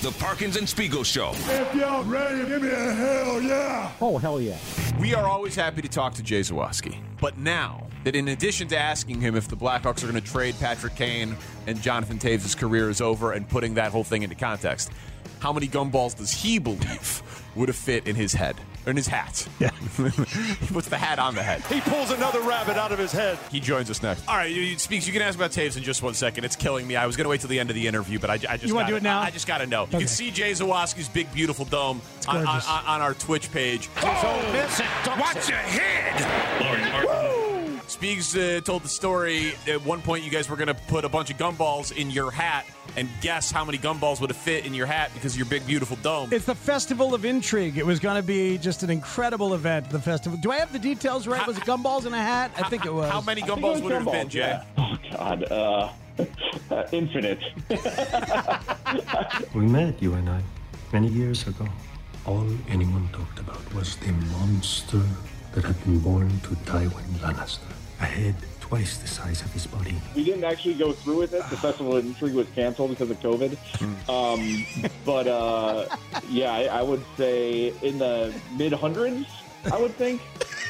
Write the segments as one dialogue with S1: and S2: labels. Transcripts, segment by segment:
S1: The Parkins and Spiegel Show.
S2: If y'all ready, give me a hell yeah.
S3: Oh, hell yeah.
S4: We are always happy to talk to Jay Zawaski. But now that in addition to asking him if the Blackhawks are going to trade Patrick Kane and Jonathan Toews' career is over and putting that whole thing into context, how many gumballs does he believe would have fit in his head? Or in his hat.
S3: Yeah.
S4: he puts the hat on the head.
S2: He pulls another rabbit out of his head.
S4: He joins us next. All right, you, you- Speaks, you can ask about Toews in just one second. It's killing me. I was going to wait till the end of the interview, but I, I just
S5: You wanna
S4: gotta-
S5: do it now?
S4: I, I just got to know. You
S5: Okay.
S4: can see Jay Zawaski's big, beautiful dome on, on,
S5: gorgeous.
S4: on, on our Twitch page.
S2: Oh, Watch your head.
S4: Speaks uh, told the story at one point you guys were going to put a bunch of gumballs in your hat and guess how many gumballs would have fit in your hat because of your big, beautiful dome.
S5: It's the Festival of Intrigue. It was going to be just an incredible event. The festival. Do I have the details right? Was it gumballs in a hat? I think it was.
S4: How many
S6: I think it
S4: gumballs
S6: was
S4: would it have been, Jay?
S6: yeah. Oh God, uh, uh, infinite.
S7: We met, you and I, many years ago. All anyone talked about was the monster that had been born to Tywin Lannister. A head twice the size of his body.
S6: we didn't actually go through with it. The festival of intrigue was canceled because of COVID. Um, but uh, yeah, I, I would say in the mid hundreds. I would think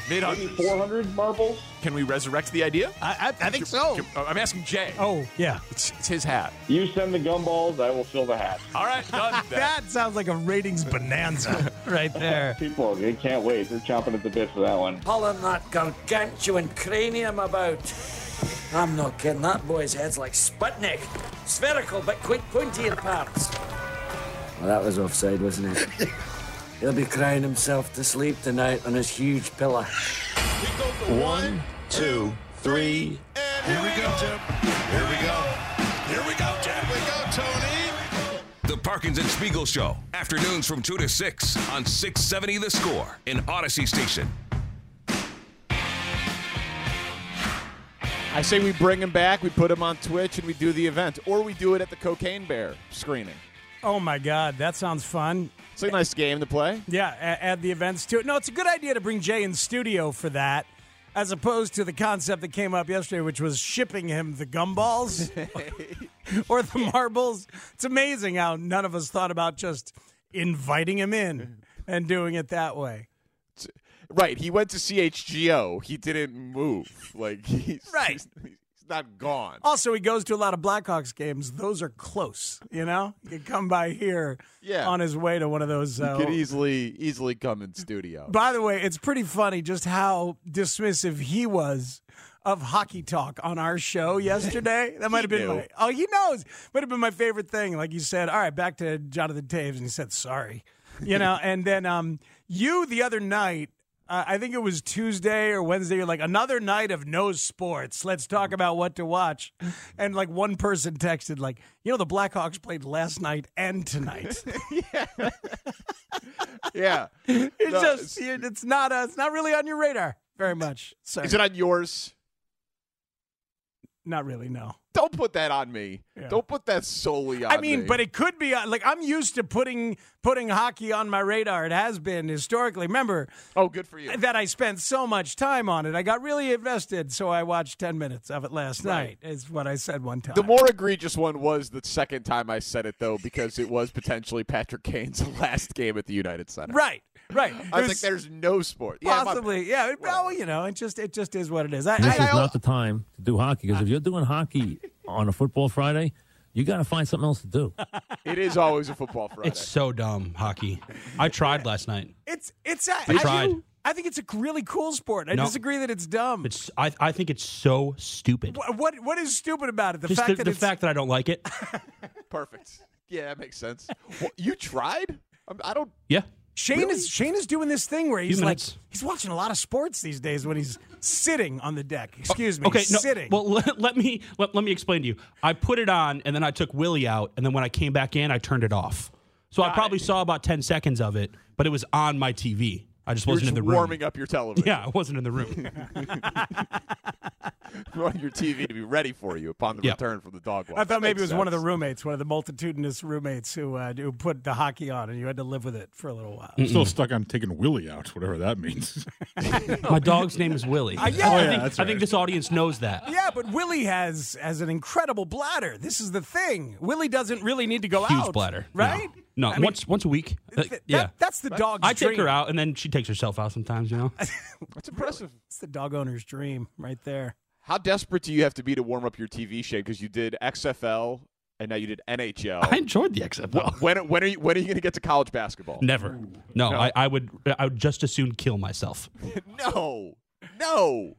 S4: Mid
S6: maybe four hundred marbles.
S4: Can we resurrect the idea?
S5: I, I, I think so.
S4: Can- uh, I'm asking Jay.
S5: Oh yeah,
S4: It's, it's his hat.
S6: You send the gumballs, I will fill the hat.
S4: All right, done.
S5: that sounds like a ratings bonanza right there.
S6: People, they can't wait. They're chomping at the bit for that one.
S8: pulling that gargantuan cranium about. I'm not kidding, that boy's head's like Sputnik. Spherical, but quite pointy in parts. Well, that was offside, wasn't it? He'll be crying himself to sleep tonight on his huge pillow.
S2: One, two, three. And here we go, Jim. Here we go. Here we go, Jim. Here we go, Tony.
S1: The Parkins and Spiegel Show. Afternoons from 2 to 6 on 670 The Score in Audacy Station.
S4: I say we bring him back, we put him on Twitch, and we do the event. Or we do it at the Cocaine Bear screening.
S5: Oh my God, that sounds fun.
S4: It's a nice game to play.
S5: Yeah, add the events to it. No, it's a good idea to bring Jay in studio for that, as opposed to the concept that came up yesterday, which was shipping him the gumballs or the marbles. It's amazing how none of us thought about just inviting him in and doing it that way.
S4: Right, he went to CHGO. He didn't move. Like he's
S5: Right.
S4: He's, he's not gone.
S5: Also, he goes to a lot of Blackhawks games. Those are close, you know. He could come by here
S4: Yeah.
S5: on his way to one of those. Uh,
S4: Could easily easily come in studio.
S5: By the way, it's pretty funny just how dismissive he was of hockey talk on our show yesterday. That might have been
S4: knew.
S5: my oh, he knows. Might have been my favorite thing. Like you said, all right, back to Jonathan Toews, and he said sorry, you know. and then um, you the other night. Uh, I think it was Tuesday or Wednesday. You're like another night of no sports. Let's talk about what to watch. And like one person texted, like, you know, the Blackhawks played last night and tonight.
S4: yeah. yeah.
S5: It's
S4: No,
S5: just it's not uh, it's not really on your radar very much. Sorry.
S4: Is it on yours?
S5: not really, no.
S4: Don't put that on me.
S5: Yeah.
S4: Don't put that solely on me.
S5: I mean,
S4: me.
S5: but it could be uh, like I'm used to putting putting hockey on my radar. It has been historically. Remember
S4: oh, good for you.
S5: that I spent so much time on it. I got really invested, so I watched 10 minutes of it last
S4: Right.
S5: night. Is what I said one time.
S4: The more egregious one was the second time I said it, though, because it was potentially Patrick Kane's last game at the United Center.
S5: right, right.
S4: I
S5: It
S4: was like, "There's no sport."
S5: Possibly, yeah. Well, you know, it just it just is what it is. I,
S3: This
S5: I,
S3: is not the time to do hockey because if ah. you're doing hockey on a football Friday, you got to find something else to do.
S4: it is always a football Friday.
S9: It's so dumb, hockey. I tried last night.
S5: it's it's I,
S9: I tried.
S5: I think it's a really cool sport. I
S9: No.
S5: disagree that it's dumb.
S9: It's I, I think it's so stupid.
S5: What, what what is stupid about it? The
S9: Just
S5: fact
S9: the,
S5: that
S9: the
S5: it's,
S9: fact that I don't like it.
S4: Perfect. Yeah, that makes sense. What, you tried? I don't.
S9: Yeah.
S5: Shane is Shane is doing this thing where he's like he's watching a lot of sports these days when he's sitting on the deck. Excuse me,
S9: Okay, no,
S5: sitting.
S9: well, let, let me let, let me explain to you. I put it on, and then I took Willie out, and then when I came back in, I turned it off. So I probably saw about ten seconds of it, but it was on my TV. I just
S4: You're
S9: wasn't
S4: just
S9: in the room.
S4: warming up your television.
S9: Yeah, I wasn't in the room.
S4: You want your TV to be ready for you upon the
S9: Yeah.
S4: return from the dog walk.
S5: I thought maybe it was
S4: Makes
S5: one of the roommates, one of the multitudinous roommates who uh, who put the hockey on, and you had to live with it for a little while.
S10: I'm still stuck on taking Willie out, whatever that means.
S9: my dog's name is Willie.
S5: Uh, yeah.
S9: I,
S5: Oh, yeah,
S9: think,
S10: that's
S9: I think this audience knows that.
S5: Yeah, but Willie has has an incredible bladder. This is the thing. Willie doesn't really need to go
S9: Huge
S5: out,
S9: bladder,
S5: right?
S9: No,
S5: I mean,
S9: once once a week. Uh,
S5: th-
S9: yeah,
S5: that- that's the dog's
S9: I take her out, and then she takes herself out sometimes. You know,
S4: That's impressive.
S5: It's the dog owner's dream, right there.
S4: How desperate do you have to be to warm up your TV, Shane? Because you did XFL and now you did NHL.
S9: I enjoyed the XFL.
S4: When when are you when are you going to get to college basketball?
S9: Never. No, I, I would. I would just as soon kill myself.
S4: no, no,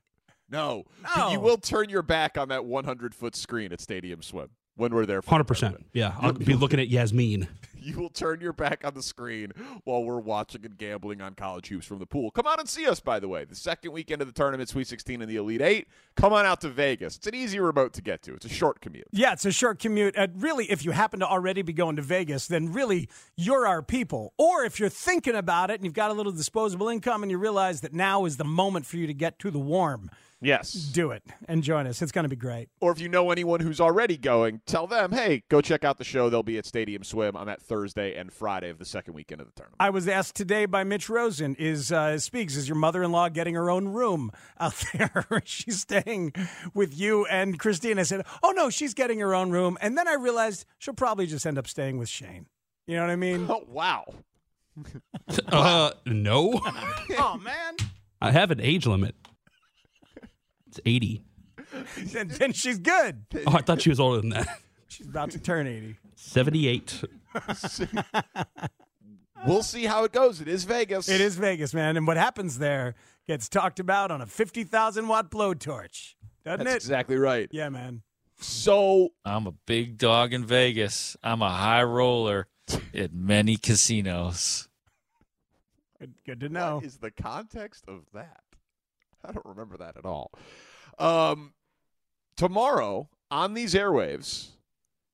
S4: no.
S5: No.
S4: You will turn your back on that 100 foot screen at Stadium Swim when we're there.
S9: Hundred percent. Yeah, I'll be looking at Yasmin.
S4: You will turn your back on the screen while we're watching and gambling on college hoops from the pool. Come on and see us, by the way. The second weekend of the tournament, Sweet 16 and the Elite Eight. Come on out to Vegas. It's an easy remote to get to. It's a short commute.
S5: Yeah, it's a short commute. Uh, really, if you happen to already be going to Vegas, then really you're our people. Or if you're thinking about it and you've got a little disposable income and you realize that now is the moment for you to get to the warm,
S4: Yes.
S5: do it and join us. It's going to be great.
S4: Or if you know anyone who's already going, tell them, hey, go check out the show. They'll be at Stadium Swim on that Thursday and Friday of the second weekend of the tournament.
S5: I was asked today by Mitch Rosen, is uh, speaks, is your mother-in-law getting her own room out there? she's staying with you and Christine. I said, oh no, she's getting her own room. And then I realized she'll probably just end up staying with Shane. You know what I mean?
S4: Oh, wow.
S9: Uh, no.
S5: oh man.
S9: I have an age limit. It's eighty.
S5: then, then she's good.
S9: Oh, I thought she was older than that.
S5: She's about to turn 80.
S9: Seventy-eight.
S4: We'll see how it goes. It is Vegas.
S5: It is Vegas, man. And what happens there gets talked about on a 50,000 watt blowtorch. Doesn't
S4: That's
S5: it?
S4: exactly right.
S5: Yeah, man.
S4: So
S11: I'm a big dog in Vegas. I'm a high roller at many casinos.
S5: Good, good to know.
S4: What is the context of that? I don't remember that at all. Um, tomorrow on these airwaves,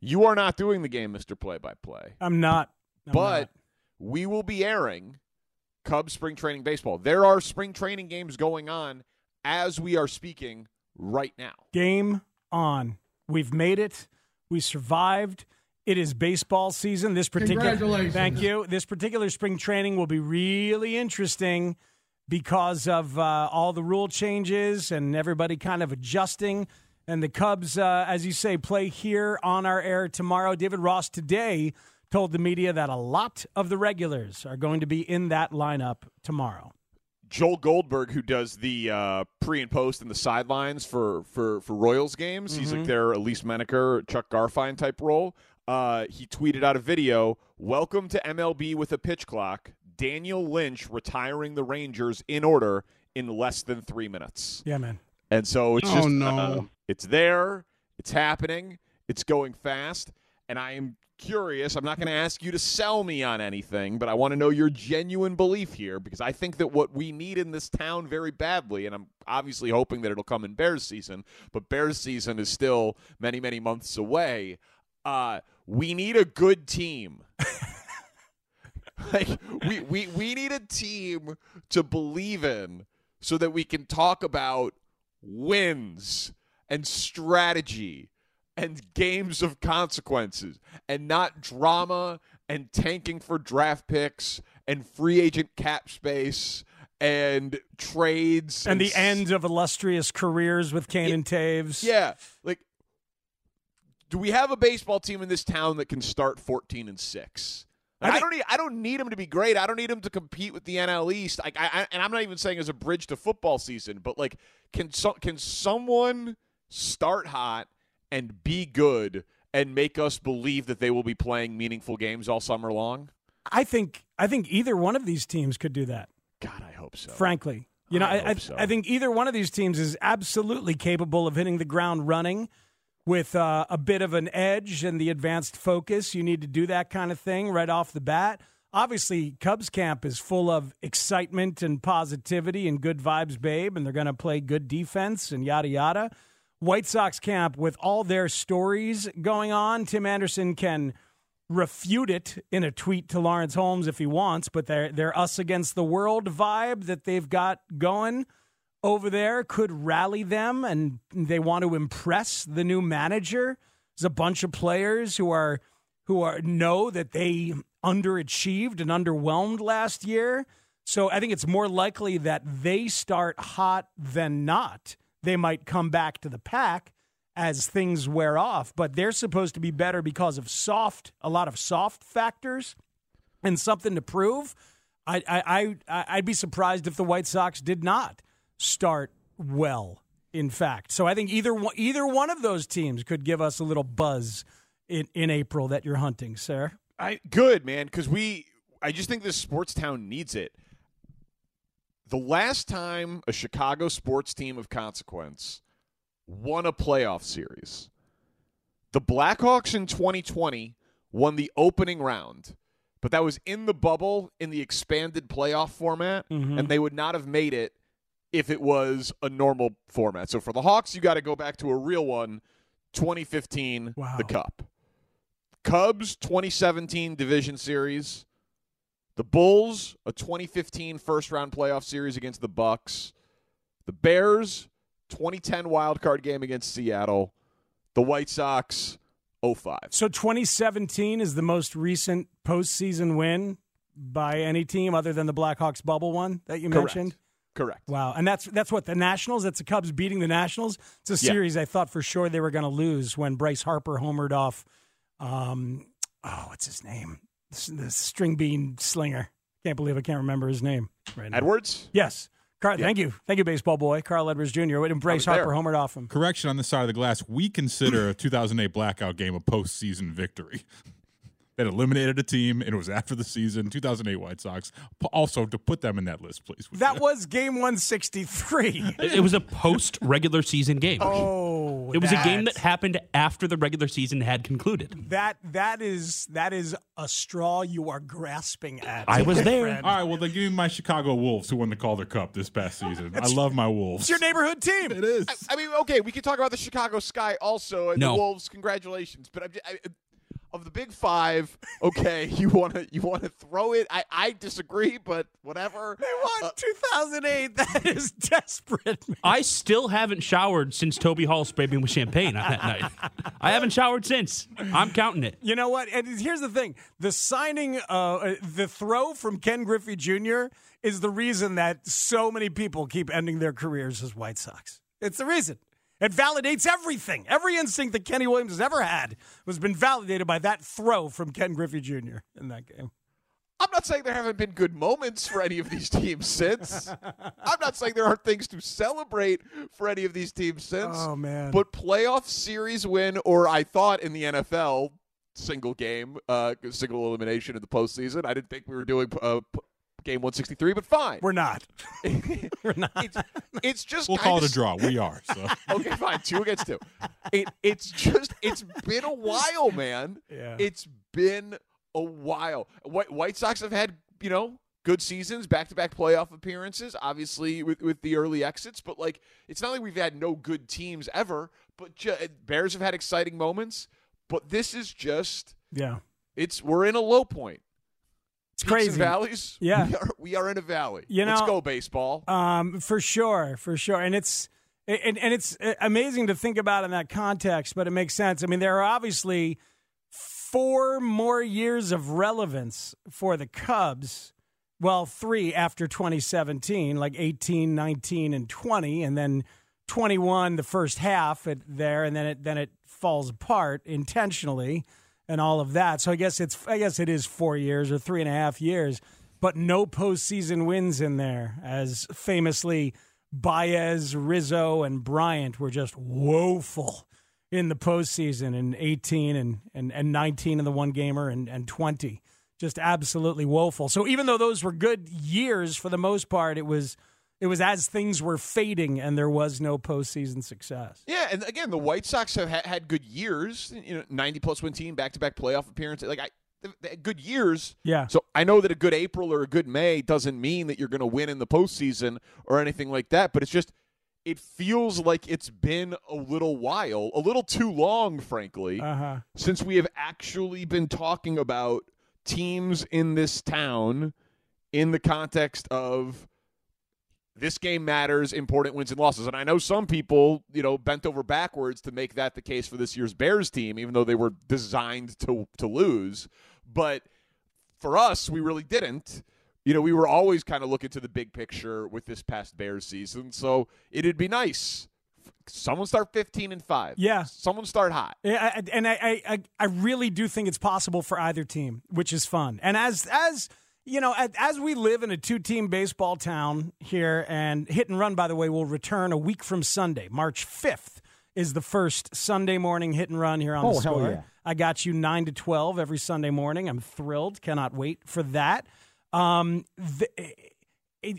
S4: you are not doing the game, Mister Play by Play,
S5: I'm not. I'm
S4: but
S5: not.
S4: we will be airing Cubs spring training baseball. There are spring training games going on as we are speaking right now.
S5: game on. We've made it. We survived. It is baseball season. This particular Thank you. This particular spring training will be really interesting because of uh, all the rule changes and everybody kind of adjusting. And the Cubs, uh, as you say, play here on our air tomorrow. David Ross today told the media that a lot of the regulars are going to be in that lineup tomorrow.
S4: Joel Goldberg, who does the uh, pre and post and the sidelines for for for Royals games, he's like their Elise Menaker, Chuck Garfien type role. Uh, he tweeted out a video. Welcome to MLB with a pitch clock. Daniel Lynch retiring the Rangers in order in less than three minutes.
S5: Yeah, man.
S4: And so it's
S12: Oh,
S4: just
S12: no.
S4: uh, it's there, it's happening, it's going fast, and I am curious. I'm not going to ask you to sell me on anything, but I want to know your genuine belief here because I think that what we need in this town very badly, and I'm obviously hoping that it'll come in Bears season, but Bears season is still many, many months away. Uh, we need a good team. like we, we we need a team to believe in so that we can talk about wins and strategy and games of consequences and not drama and tanking for draft picks and free agent cap space and trades
S5: And the
S4: s-
S5: end of illustrious careers with Kane and Toews.
S4: yeah. Like do we have a baseball team in this town that can start 14 and 6 Like, I,
S5: think-
S4: don't need. I don't need them to be great. I don't need them to compete with the NL East. Like, I, I and I'm not even saying as a bridge to football season, but like, can so, can someone start hot and be good and make us believe that they will be playing meaningful games all summer long?
S5: I think I think either one of these teams could do that.
S4: God, I hope so.
S5: Frankly, you know,
S4: I
S5: I, I,
S4: so.
S5: I think either one of these teams is absolutely capable of hitting the ground running with uh, a bit of an edge and the advanced focus. You need to do that kind of thing right off the bat. obviously Cubs camp is full of excitement and positivity and good vibes, babe, and they're going to play good defense and yada yada. White Sox camp with all their stories going on, Tim Anderson can refute it in a tweet to Lawrence Holmes if he wants, but their their us against the world vibe that they've got going over there could rally them and they want to impress the new manager. There's a bunch of players who are who are know that they underachieved and underwhelmed last year. So I think it's more likely that they start hot than not. They might come back to the pack as things wear off, but they're supposed to be better because of soft, a lot of soft factors and something to prove. I, I, I, I'd be surprised if the White Sox did not start well. In fact, so I think either one, either one of those teams could give us a little buzz in, in April that you're hunting, sir.
S4: I good man because we. I just think this sports town needs it. The last time a Chicago sports team of consequence won a playoff series, the Blackhawks in 2020 won the opening round, but that was in the bubble in the expanded playoff format,
S5: Mm-hmm.
S4: and they would not have made it if it was a normal format. So for the Hawks, you got to go back to a real one, 2015, the Cup. Cubs 2017 division series. The Bulls a 2015 first round playoff series against the Bucks. The Bears 2010 wild card game against Seattle. The White Sox 05.
S5: So 2017 is the most recent postseason win by any team other than the Blackhawks bubble one that you
S4: Correct.
S5: mentioned.
S4: Correct.
S5: Wow, and that's that's what the Nationals. That's the Cubs beating the Nationals. It's a
S4: Yeah.
S5: series I thought for sure they were going to lose when Bryce Harper homered off. Um, oh, what's his name? The, the string bean slinger. Can't believe I can't remember his name right now.
S4: Edwards.
S5: Yes, Carl. Thank you, thank you, baseball boy, Carl Edwards Jr. And Bryce
S10: there.
S5: Harper homered off him.
S10: Correction on the side of the glass. We consider a 2008 blackout game a postseason victory. that eliminated a team, and it was after the season. 2008 White Sox. Also, to put them in that list, please.
S5: That was game 163.
S9: It it was a post regular season game.
S5: Oh,
S9: it was a game that happened after the regular season had concluded.
S5: That that is that is a straw you are grasping at.
S9: I was there.
S5: friend.
S10: All right, well, then give me my Chicago Wolves who won the Calder Cup this past season. I love my Wolves.
S5: It's your neighborhood team.
S10: It is.
S4: I mean, okay, we can talk about the Chicago Sky also and
S9: No.
S4: the Wolves. Congratulations, but I'm just, I, of the big five, okay, you want to you want to throw it. I, I disagree, but whatever.
S5: They won 2008. That is desperate. man.
S9: I still haven't showered since Toby Hall sprayed me with champagne on that night. I haven't showered since. I'm counting it.
S5: You know what? And here's the thing: the signing, uh, uh, the throw from Ken Griffey Jr. is the reason that so many people keep ending their careers as White Sox. It's the reason. It validates everything. Every instinct that Kenny Williams has ever had has been validated by that throw from Ken Griffey Jr. in that game.
S4: I'm not saying there haven't been good moments for any of these teams since. I'm not saying there aren't things to celebrate for any of these teams since.
S5: Oh, man.
S4: But playoff series win, or I thought in the NFL, single game, uh, single elimination in the postseason. I didn't think we were doing uh, game 163, but fine.
S5: We're not. We're not.
S4: It's, it's just
S10: We'll call it a draw. We are. So.
S4: okay, fine. Two against two. It, it's just, it's been a while, man.
S5: Yeah.
S4: It's been a while. White, White Sox have had, you know, good seasons, back to back playoff appearances, obviously with, with the early exits, but like, it's not like we've had no good teams ever, but ju- Bears have had exciting moments, but this is just,
S5: Yeah.
S4: it's, we're in a low point.
S5: It's crazy.
S4: valleys.
S5: Yeah.
S4: We are, we are in a valley.
S5: You know, Let's
S4: go, baseball.
S5: Um, for sure, for sure, and it's and, and it's uh, amazing to think about in that context, but it makes sense. I mean, there are obviously four more years of relevance for the Cubs. Well, three after 2017, like 18, 19, and 20, and then 21 the first half at there, and then it then it falls apart intentionally, and all of that. So I guess it's I guess it is four years or three and a half years, but no postseason wins in there, as famously Baez, Rizzo, and Bryant were just woeful in the postseason in 18 and, and, and 19 in the one gamer and, and 20. Just absolutely woeful. So even though those were good years for the most part, it was it was as things were fading and there was no postseason success.
S4: Yeah, and again, the White Sox have ha- had good years. You know, ninety plus win team, back to back playoff appearances. Like I, good years.
S5: Yeah.
S4: So I know that a good April or a good May doesn't mean that you're going to win in the postseason or anything like that. But it's just it feels like it's been a little while, a little too long, frankly,
S5: Uh-huh.
S4: since we have actually been talking about teams in this town in the context of this game matters, important wins and losses. And I know some people, you know, bent over backwards to make that the case for this year's Bears team, even though they were designed to to lose. But for us, we really didn't. You know, we were always kind of looking to the big picture with this past Bears season. So it'd be nice. Someone start 15 and 5.
S5: Yeah.
S4: Someone start hot.
S5: Yeah, I- and I, I- I really do think it's possible for either team, which is fun. And as as you know, as, we live in a two-team baseball town here, and hit and run, by the way, will return a week from Sunday, March fifth is the first Sunday morning hit and run here on
S12: Oh,
S5: the score.
S12: yeah.
S5: I got you nine to twelve every Sunday morning. I'm thrilled. Cannot wait for that. Um, the, it-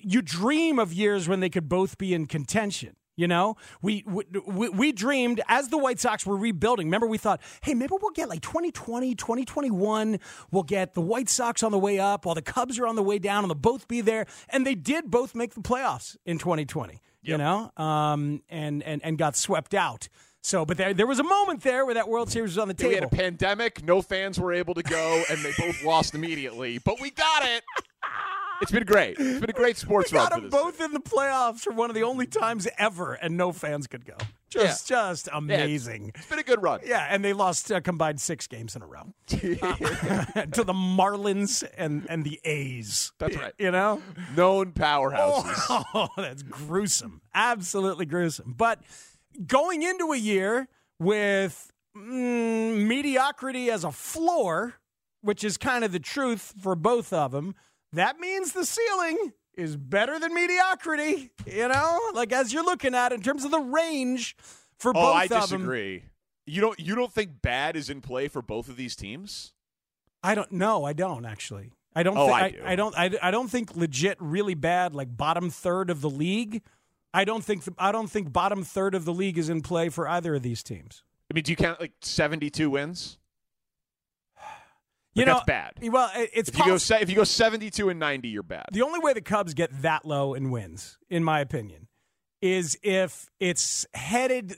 S5: you dream of years when they could both be in contention. You know, we, we we dreamed as the White Sox were rebuilding. Remember, we thought, hey, maybe we'll get like 2020, 2021. We'll get the White Sox on the way up while the Cubs are on the way down, and they'll both be there. And they did both make the playoffs in 2020. You know, um, and and and got swept out. So, but there there was a moment there where that World Series was on the table.
S4: We had a pandemic. No fans were able to go, and they both lost immediately. But we got it. It's been great. It's been a great sports
S5: we
S4: run
S5: got them both in the playoffs for one of the only times ever, and no fans could go. Just, just amazing.
S4: It's been a good run.
S5: Yeah, and they lost uh, combined six games in a row Uh, to the Marlins and and the A's.
S4: That's right.
S5: You know,
S4: known powerhouses.
S5: Oh, that's gruesome. Absolutely gruesome. But going into a year with mm, mediocrity as a floor, which is kind of the truth for both of them, that means the ceiling is better than mediocrity. You know, like as you're looking at it in terms of the range for
S4: Oh,
S5: both
S4: I
S5: of them.
S4: Oh I disagree. You don't. You don't think bad is in play for both of these teams?
S5: I don't know. I don't actually. I don't.
S4: Oh,
S5: thi-
S4: I do.
S5: I, don't. I, I don't think legit really bad like bottom third of the league. I don't think. The, I don't think bottom third of the league is in play for either of these teams.
S4: I mean, do you count like seventy-two wins?
S5: You know,
S4: that's bad.
S5: Well, it's
S4: If you go
S5: poss-
S4: se- if you go seventy-two and ninety, you're bad.
S5: the only way the Cubs get that low in wins, in my opinion, is if it's headed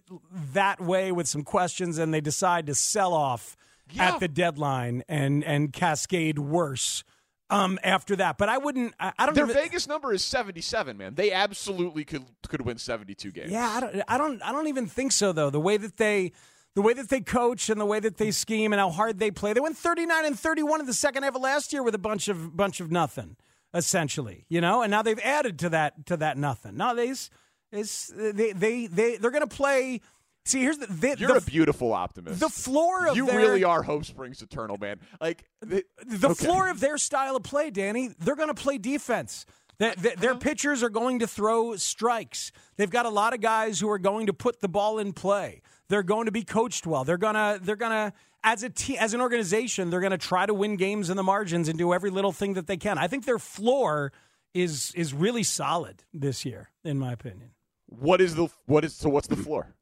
S5: that way with some questions and they decide to sell off
S4: Yeah.
S5: at the deadline and and cascade worse um, after that. But I wouldn't. I, I don't.
S4: Their
S5: even,
S4: Vegas number is seventy-seven. Man, they absolutely could could win seventy-two games.
S5: Yeah, I don't, I don't. I don't even think so though. The way that they, the way that they coach and the way that they scheme and how hard they play. They went thirty nine and thirty one in the second half of last year with a bunch of bunch of nothing, essentially. You know, and now they've added to that to that nothing. Now they, is they they they they're going to play. See, here's the they,
S4: You're
S5: the,
S4: a beautiful optimist.
S5: the floor of
S4: you
S5: their,
S4: really are Hope Springs eternal, man. Like the,
S5: the
S4: okay.
S5: floor of their style of play, Danny, they're going to play defense. That that their uh-huh. pitchers are going to throw strikes. They've got a lot of guys who are going to put the ball in play. They're going to be coached well. They're gonna they're gonna as a team as an organization, they're going to try to win games in the margins and do every little thing that they can. I think their floor is is really solid this year, in my opinion.
S4: What is the what is so? What's the floor?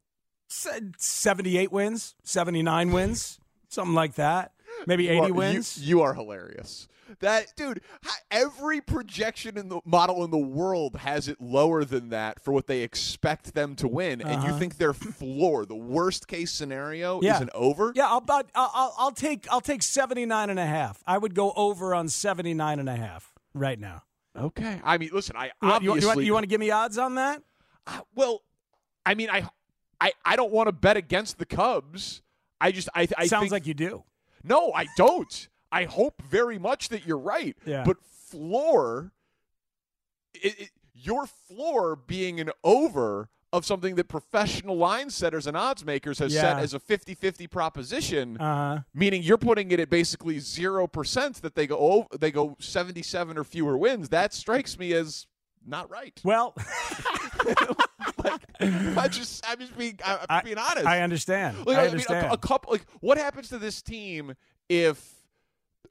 S5: Se- Seventy-eight wins, seventy-nine wins, something like that. Maybe
S4: You
S5: eighty
S4: are-
S5: wins.
S4: You, are hilarious. That dude, every projection in the model in the world has it lower than that for what they expect them to win, and you
S5: Uh-huh.
S4: think their floor, the worst case scenario,
S5: Yeah.
S4: is an over.
S5: Yeah, I'll, I'll, I'll, I'll take I'll take 79 and a half. I would go over on 79 and a half right now.
S4: Okay. I mean, listen, I
S5: You want, you, want, you,
S4: obviously
S5: want, you want to give me odds on that?
S4: Uh, well, I mean, I, I, I don't want to bet against the Cubs. I just, I, I
S5: Sounds
S4: think-
S5: like you do.
S4: No, I don't. I hope very much that you're right.
S5: Yeah.
S4: But floor, it, it, your floor being an over of something that professional line setters and odds makers has set as a 50-50 proposition,
S5: Uh-huh.
S4: meaning you're putting it at basically 0% that they go over, they go 77 or fewer wins. That strikes me as not right.
S5: Well,
S4: I just, I'm just being, I'm
S5: I-
S4: being honest.
S5: I understand.
S4: Like,
S5: I
S4: mean, a-
S5: understand.
S4: a, couple. Like, what happens to this team if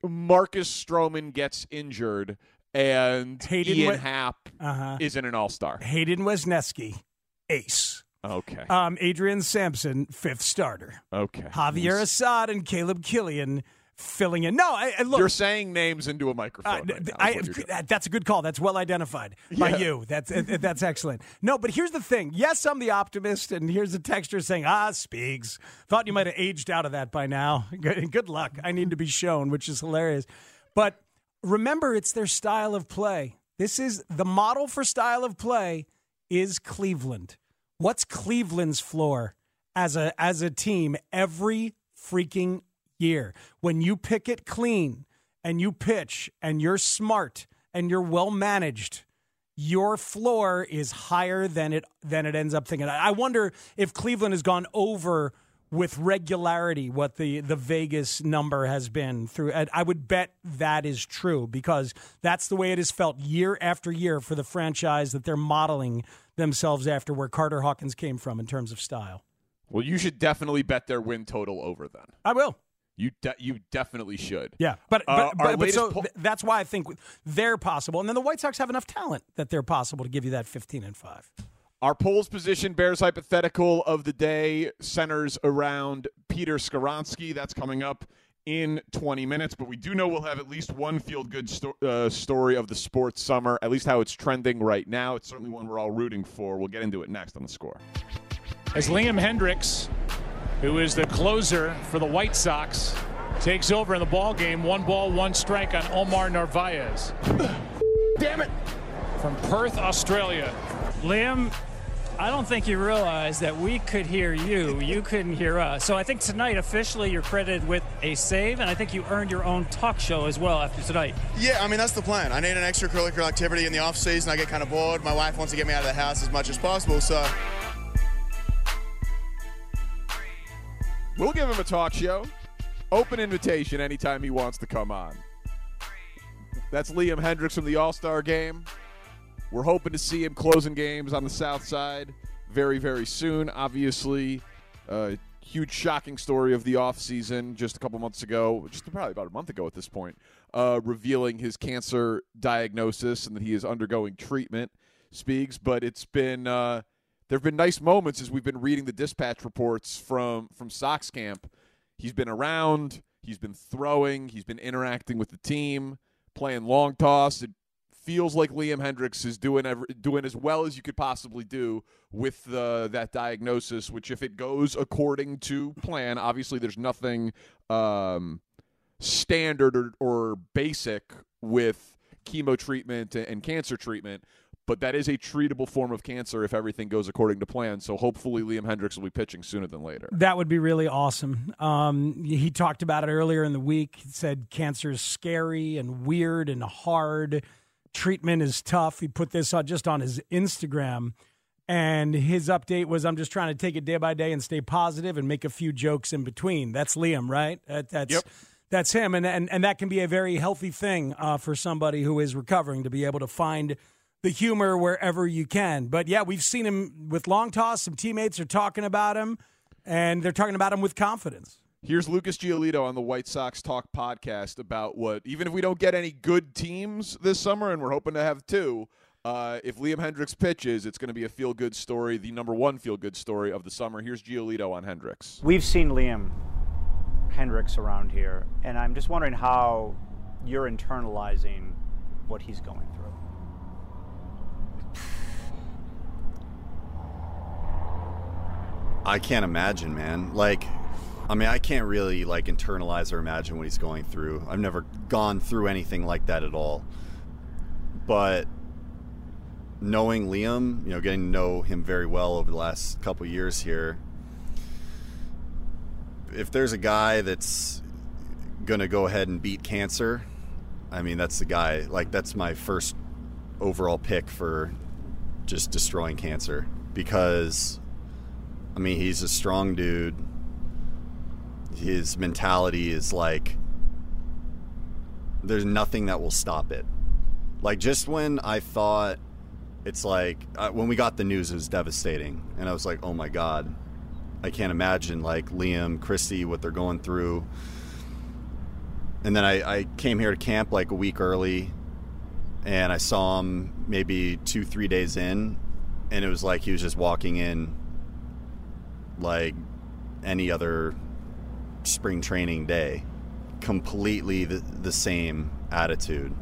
S4: Marcus Stroman gets injured and
S5: Hayden
S4: Ian Happ
S5: Uh-huh.
S4: isn't an All Star?
S5: Hayden Wesneski, ace.
S4: Okay.
S5: Um, Adrian Sampson, fifth starter.
S4: Okay.
S5: Javier Assad and Caleb Kilian, filling in. No, I, I look.
S4: You're saying names into a microphone.
S5: Uh,
S4: right
S5: I,
S4: what you're doing.
S5: that- that's a good call. That's well identified by
S4: Yeah.
S5: you. That's uh, that's excellent. No, but here's the thing. Yes, I'm the optimist, and here's the texture saying, "Ah, Speaks, thought you might have aged out of that by now. Good, good luck. I need to be shown," which is hilarious. But remember, it's their style of play. This is the model for style of play is Cleveland. What's Cleveland's floor as a as a team every freaking year? When you pick it clean and you pitch and you're smart and you're well managed, your floor is higher than it than it ends up thinking. I wonder if Cleveland has gone over with regularity what the the Vegas number has been through. and I would bet that is true because that's the way it has felt year after year for the franchise that they're modeling themselves after where Carter Hawkins came from in terms of style.
S4: Well, you should definitely bet their win total over then.
S5: I will.
S4: You de- you definitely should.
S5: Yeah, but but,
S4: Uh,
S5: but, but so
S4: poll-
S5: th- that's why I think they're possible, and then the White Sox have enough talent that they're possible to give you that fifteen and five.
S4: Our polls position Bears hypothetical of the day centers around Peter Skoronski. That's coming up in 20 minutes, but we do know we'll have at least one feel good sto- uh, story of the sports summer, at least how it's trending right now. It's certainly one we're all rooting for. We'll get into it next on the score.
S12: as Liam Hendriks, who is the closer for the White Sox, takes over in the ball game. One ball, one strike on Omar Narvaez. Damn it! From Perth, Australia.
S13: Liam, I don't think you realize that we could hear you. You couldn't hear us. So I think tonight, officially, you're credited with a save, and I think you earned your own talk show as well after tonight.
S14: Yeah, I mean that's the plan. I need an extracurricular activity in the off season. I get kind of bored. My wife wants to get me out of the house as much as possible, so
S4: We'll give him a talk show. Open invitation anytime he wants to come on. That's Liam Hendriks from the All Star game. We're hoping to see him closing games on the South Side very, very soon. Obviously, a huge shocking story of the offseason just a couple months ago, just probably about a month ago at this point, uh, revealing his cancer diagnosis and that he is undergoing treatment. Speaks, but it's been uh, there have been nice moments as we've been reading the dispatch reports from from Sox camp. He's been around, he's been throwing, he's been interacting with the team, playing long toss. It feels like Liam Hendriks is doing doing as well as you could possibly do with the, that diagnosis. Which, if it goes according to plan, obviously there's nothing um, standard or, or basic with chemo treatment and cancer treatment. But that is a treatable form of cancer if everything goes according to plan. So hopefully Liam Hendriks will be pitching sooner than later.
S5: That would be really awesome. Um, he talked about it earlier in the week. He said cancer is scary and weird and hard. Treatment is tough. He put this on just on his Instagram. And his update was, "I'm just trying to take it day by day and stay positive and make a few jokes in between." That's Liam, right? That, that's that's him, and, and and that can be a very healthy thing uh, for somebody who is recovering to be able to find the humor wherever you can. But yeah, we've seen him with long toss. Some teammates are talking about him, and they're talking about him with confidence.
S4: Here's Lucas Giolito on the White Sox Talk podcast about what, even if we don't get any good teams this summer, and we're hoping to have two, uh, if Liam Hendriks pitches, it's going to be a feel good story, the number one feel good story of the summer. Here's Giolito on Hendriks.
S15: We've seen Liam Hendriks around here, and I'm just wondering how you're internalizing what he's going through.
S16: I can't imagine, man. Like, I mean, I can't really like internalize or imagine what he's going through. I've never gone through anything like that at all. But knowing Liam, you know, getting to know him very well over the last couple years here, if there's a guy that's going to go ahead and beat cancer, I mean, that's the guy. Like, that's my first overall pick for just destroying cancer because, I mean, he's a strong dude. His mentality is like, there's nothing that will stop it. Like, just when I thought it's like, uh, when we got the news, it was devastating. And I was like, oh my God, I can't imagine like Liam, Kristi, what they're going through. And then I, I came here to camp like a week early and I saw him maybe two, three days in, and it was like he was just walking in like any other spring training day. completely the, the same attitude.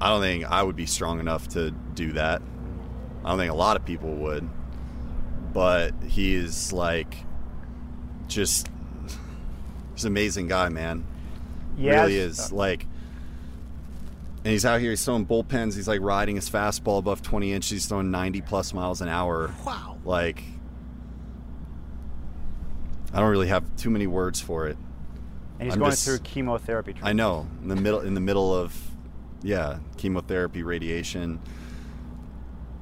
S16: I don't think I would be strong enough to do that. I don't think a lot of people would. But he is like just he's an amazing guy, man.
S15: Yes.
S16: Really is. Uh, like and he's out here he's throwing bullpens, he's like riding his fastball above twenty inches, he's throwing ninety plus miles an hour.
S5: Wow.
S16: Like I don't really have too many words for it.
S15: And he's
S16: I'm
S15: going
S16: just-
S15: through chemotherapy treatment.
S16: I know in the middle in the middle of yeah chemotherapy radiation.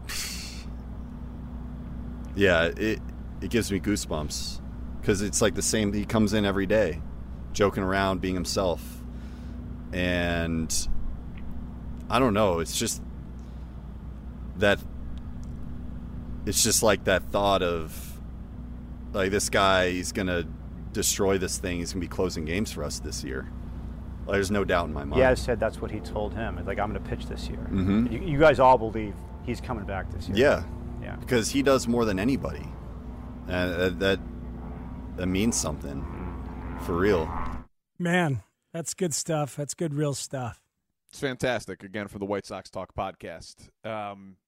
S16: yeah, it it gives me goosebumps because it's like the same. He comes in every day, joking around, being himself, and I don't know. It's just that. It's just like that thought of like this guy. He's gonna destroy this thing. He's gonna be closing games for us this year. Like, there's no doubt in my mind.
S15: Yeah, I said that's what he told him. Like, I'm going to pitch this year.
S16: Mhm.
S15: You, you guys all believe he's coming back this year.
S16: Yeah.
S15: Yeah.
S16: Because he does more than anybody. And that, that that means something. For real.
S5: Man, that's good stuff. That's good, real stuff.
S4: It's fantastic. Again, for the White Sox Talk podcast. Um,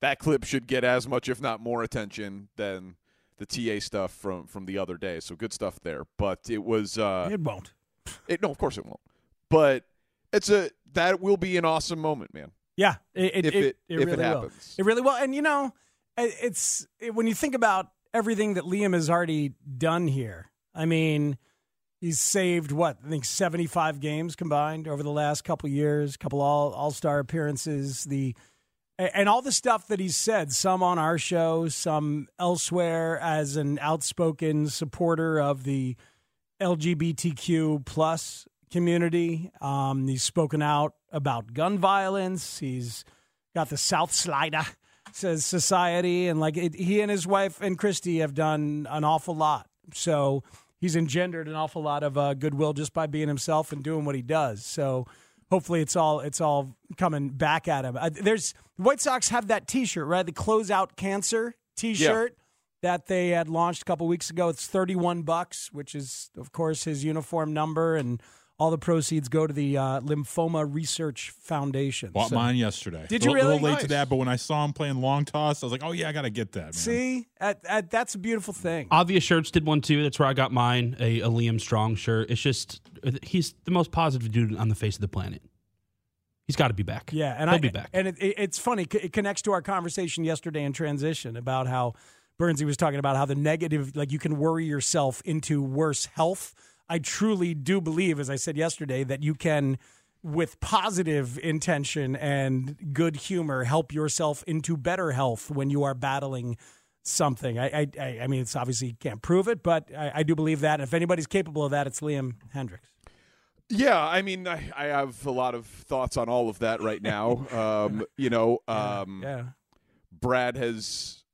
S4: that clip should get as much, if not more, attention than the TA stuff from from the other day. So good stuff there. But it was. Uh,
S5: it won't.
S4: It, no, of course it won't. But it's a that will be an awesome moment, man.
S5: Yeah, it, it,
S4: If
S5: it,
S4: it- if it
S5: really will.
S4: happens.
S5: It really will. And you know, it- it's it, when you think about everything that Liam has already done here. I mean, he's saved what I think seventy five games combined over the last couple years, couple all all star appearances. The and all the stuff that he's said, some on our show, some elsewhere, as an outspoken supporter of the LGBTQ plus community. Um, he's spoken out about gun violence. He's got the South Slider says society, and like it, he and his wife and Kristi have done an awful lot. So he's engendered an awful lot of uh, goodwill just by being himself and doing what he does. So hopefully it's all it's all coming back at him. Uh, there's White Sox have that T-shirt, right? The closeout cancer T-shirt that they had launched a couple weeks ago. It's 31 bucks, which is of course his uniform number and all the proceeds go to the uh, Lymphoma Research Foundation.
S10: Bought
S5: So-
S10: mine yesterday.
S5: Did you
S10: little-
S5: really?
S10: little late to that, but when I saw him playing long toss, I was like, oh yeah, I gotta get that. Man.
S5: See, at, at, that's a beautiful thing.
S9: Obvious Shirts did one too. That's where I got mine, a, a Liam Strong shirt. It's just he's the most positive dude on the face of the planet. He's got to be back.
S5: Yeah, and
S9: he'll
S5: I,
S9: be back.
S5: And it, it, it's funny. It connects to our conversation yesterday in transition about how Bernsey was talking about how the negative, like you can worry yourself into worse health. I truly do believe, as I said yesterday, that you can, with positive intention and good humor, help yourself into better health when you are battling something. I, I, I- I mean, it's obviously you can't prove it, but I, I do believe that. And if anybody's capable of that, it's Liam Hendriks.
S4: Yeah, I mean, I, I have a lot of thoughts on all of that right now. um, you know, um,
S5: yeah.
S4: Brad has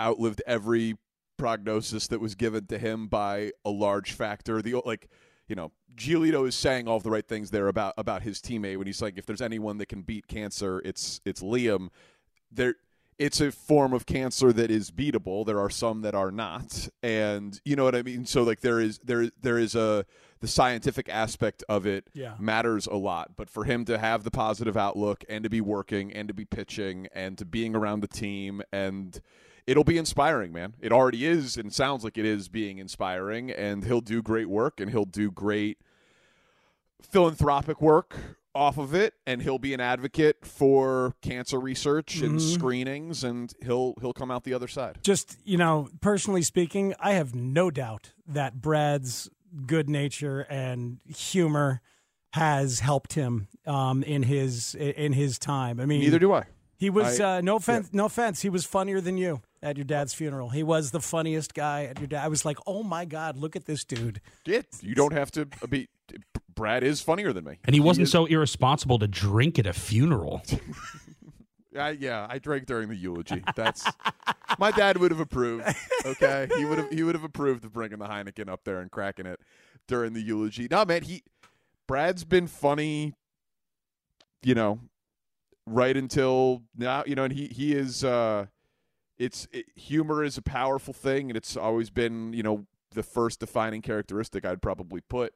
S4: outlived every prognosis that was given to him by a large factor. The like, you know, Giolito is saying all the right things there about about his teammate when he's like, if there's anyone that can beat cancer, it's it's Liam. There, it's a form of cancer that is beatable. There are some that are not, and you know what I mean. So like, there is there there is a the scientific aspect of it
S5: Yeah.
S4: matters a lot. But for him to have the positive outlook and to be working and to be pitching and to being around the team and it'll be inspiring, man. It already is and sounds like it is being inspiring and he'll do great work and he'll do great philanthropic work off of it and he'll be an advocate for cancer research and
S5: Mhm.
S4: screenings and he'll he'll come out the other side.
S5: just you know personally speaking i have no doubt that brad's good nature and humor has helped him um, in his in his time i mean
S4: Neither do I.
S5: he was
S4: I-
S5: uh, no offense no offense he was funnier than you at your dad's funeral he was the funniest guy at your dad i was like oh my god look at this dude
S4: Yeah, you don't have to be Brad is funnier than me.
S9: and he wasn't
S4: is-
S9: so irresponsible to drink at a funeral.
S4: I, yeah, I drank during the eulogy. That's my dad would have approved. Okay, he would have he would have approved of bringing the Heineken up there and cracking it during the eulogy. No, man, he Brad's been funny. You know, right until now. You know, and he he is. uh It's it, humor is a powerful thing, and it's always been you know the first defining characteristic I'd probably put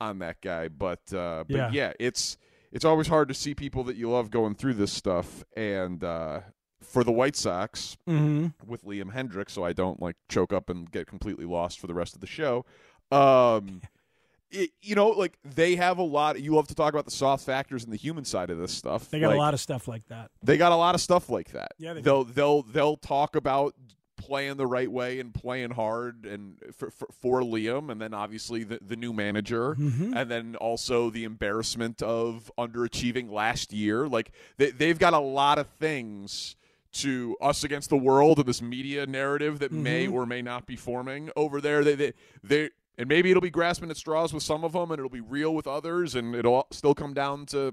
S4: on that guy. But uh, but
S5: Yeah.
S4: yeah. it's it's always hard to see people that you love going through this stuff. And uh, for the White Sox
S5: Mhm.
S4: with Liam Hendriks, so I don't like choke up and get completely lost for the rest of the show. Um, it, you know, like they have a lot. You love to talk about the soft factors and the human side of this stuff.
S5: They got
S4: Like,
S5: a lot of stuff like that.
S4: they got a lot of stuff like that.
S5: Yeah, they
S4: they'll they'll they'll talk about playing the right way and playing hard and for, for, for Liam, and then obviously the, the new manager,
S5: Mhm.
S4: and then also the embarrassment of underachieving last year. Like they, they've got a lot of things to us against the world and this media narrative that may
S5: Mhm.
S4: or may not be forming over there. They they they. And maybe it'll be grasping at straws with some of them, and it'll be real with others, and it'll still come down to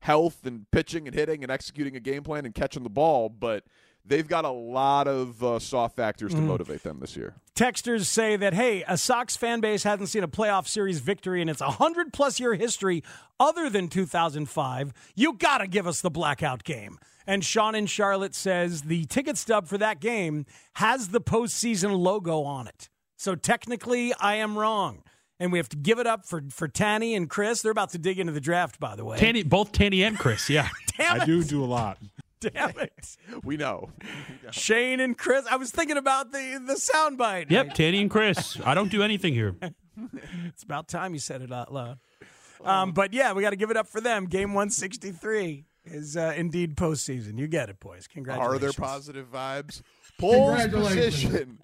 S4: health and pitching and hitting and executing a game plan and catching the ball, but they've got a lot of uh, soft factors to
S5: Mm.
S4: motivate them this year.
S5: Texters say that, hey, a Sox fan base hasn't seen a playoff series victory in its 100 plus year history other than 2005. You got to give us the blackout game. And Sean in Charlotte says the ticket stub for that game has the postseason logo on it. So technically, I am wrong. And we have to give it up for, for Tanny and Chris. They're about to dig into the draft, by the way.
S9: Tanny, both Tanny and Chris, yeah.
S5: Damn
S10: I do do a lot.
S5: Damn it.
S4: We know.
S5: Shane and Chris. I was thinking about the, the soundbite.
S9: Yep, Tanny and Chris. I don't do anything here.
S5: It's about time you said it out loud. Um, but yeah, we got to give it up for them. Game 163 is uh, indeed postseason. You get it, boys. Congratulations.
S4: Are there positive vibes? Polls position.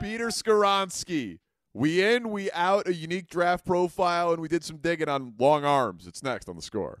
S4: Peter Skoronski. We in, we out, a unique draft profile, and we did some digging on long arms. It's next on the score.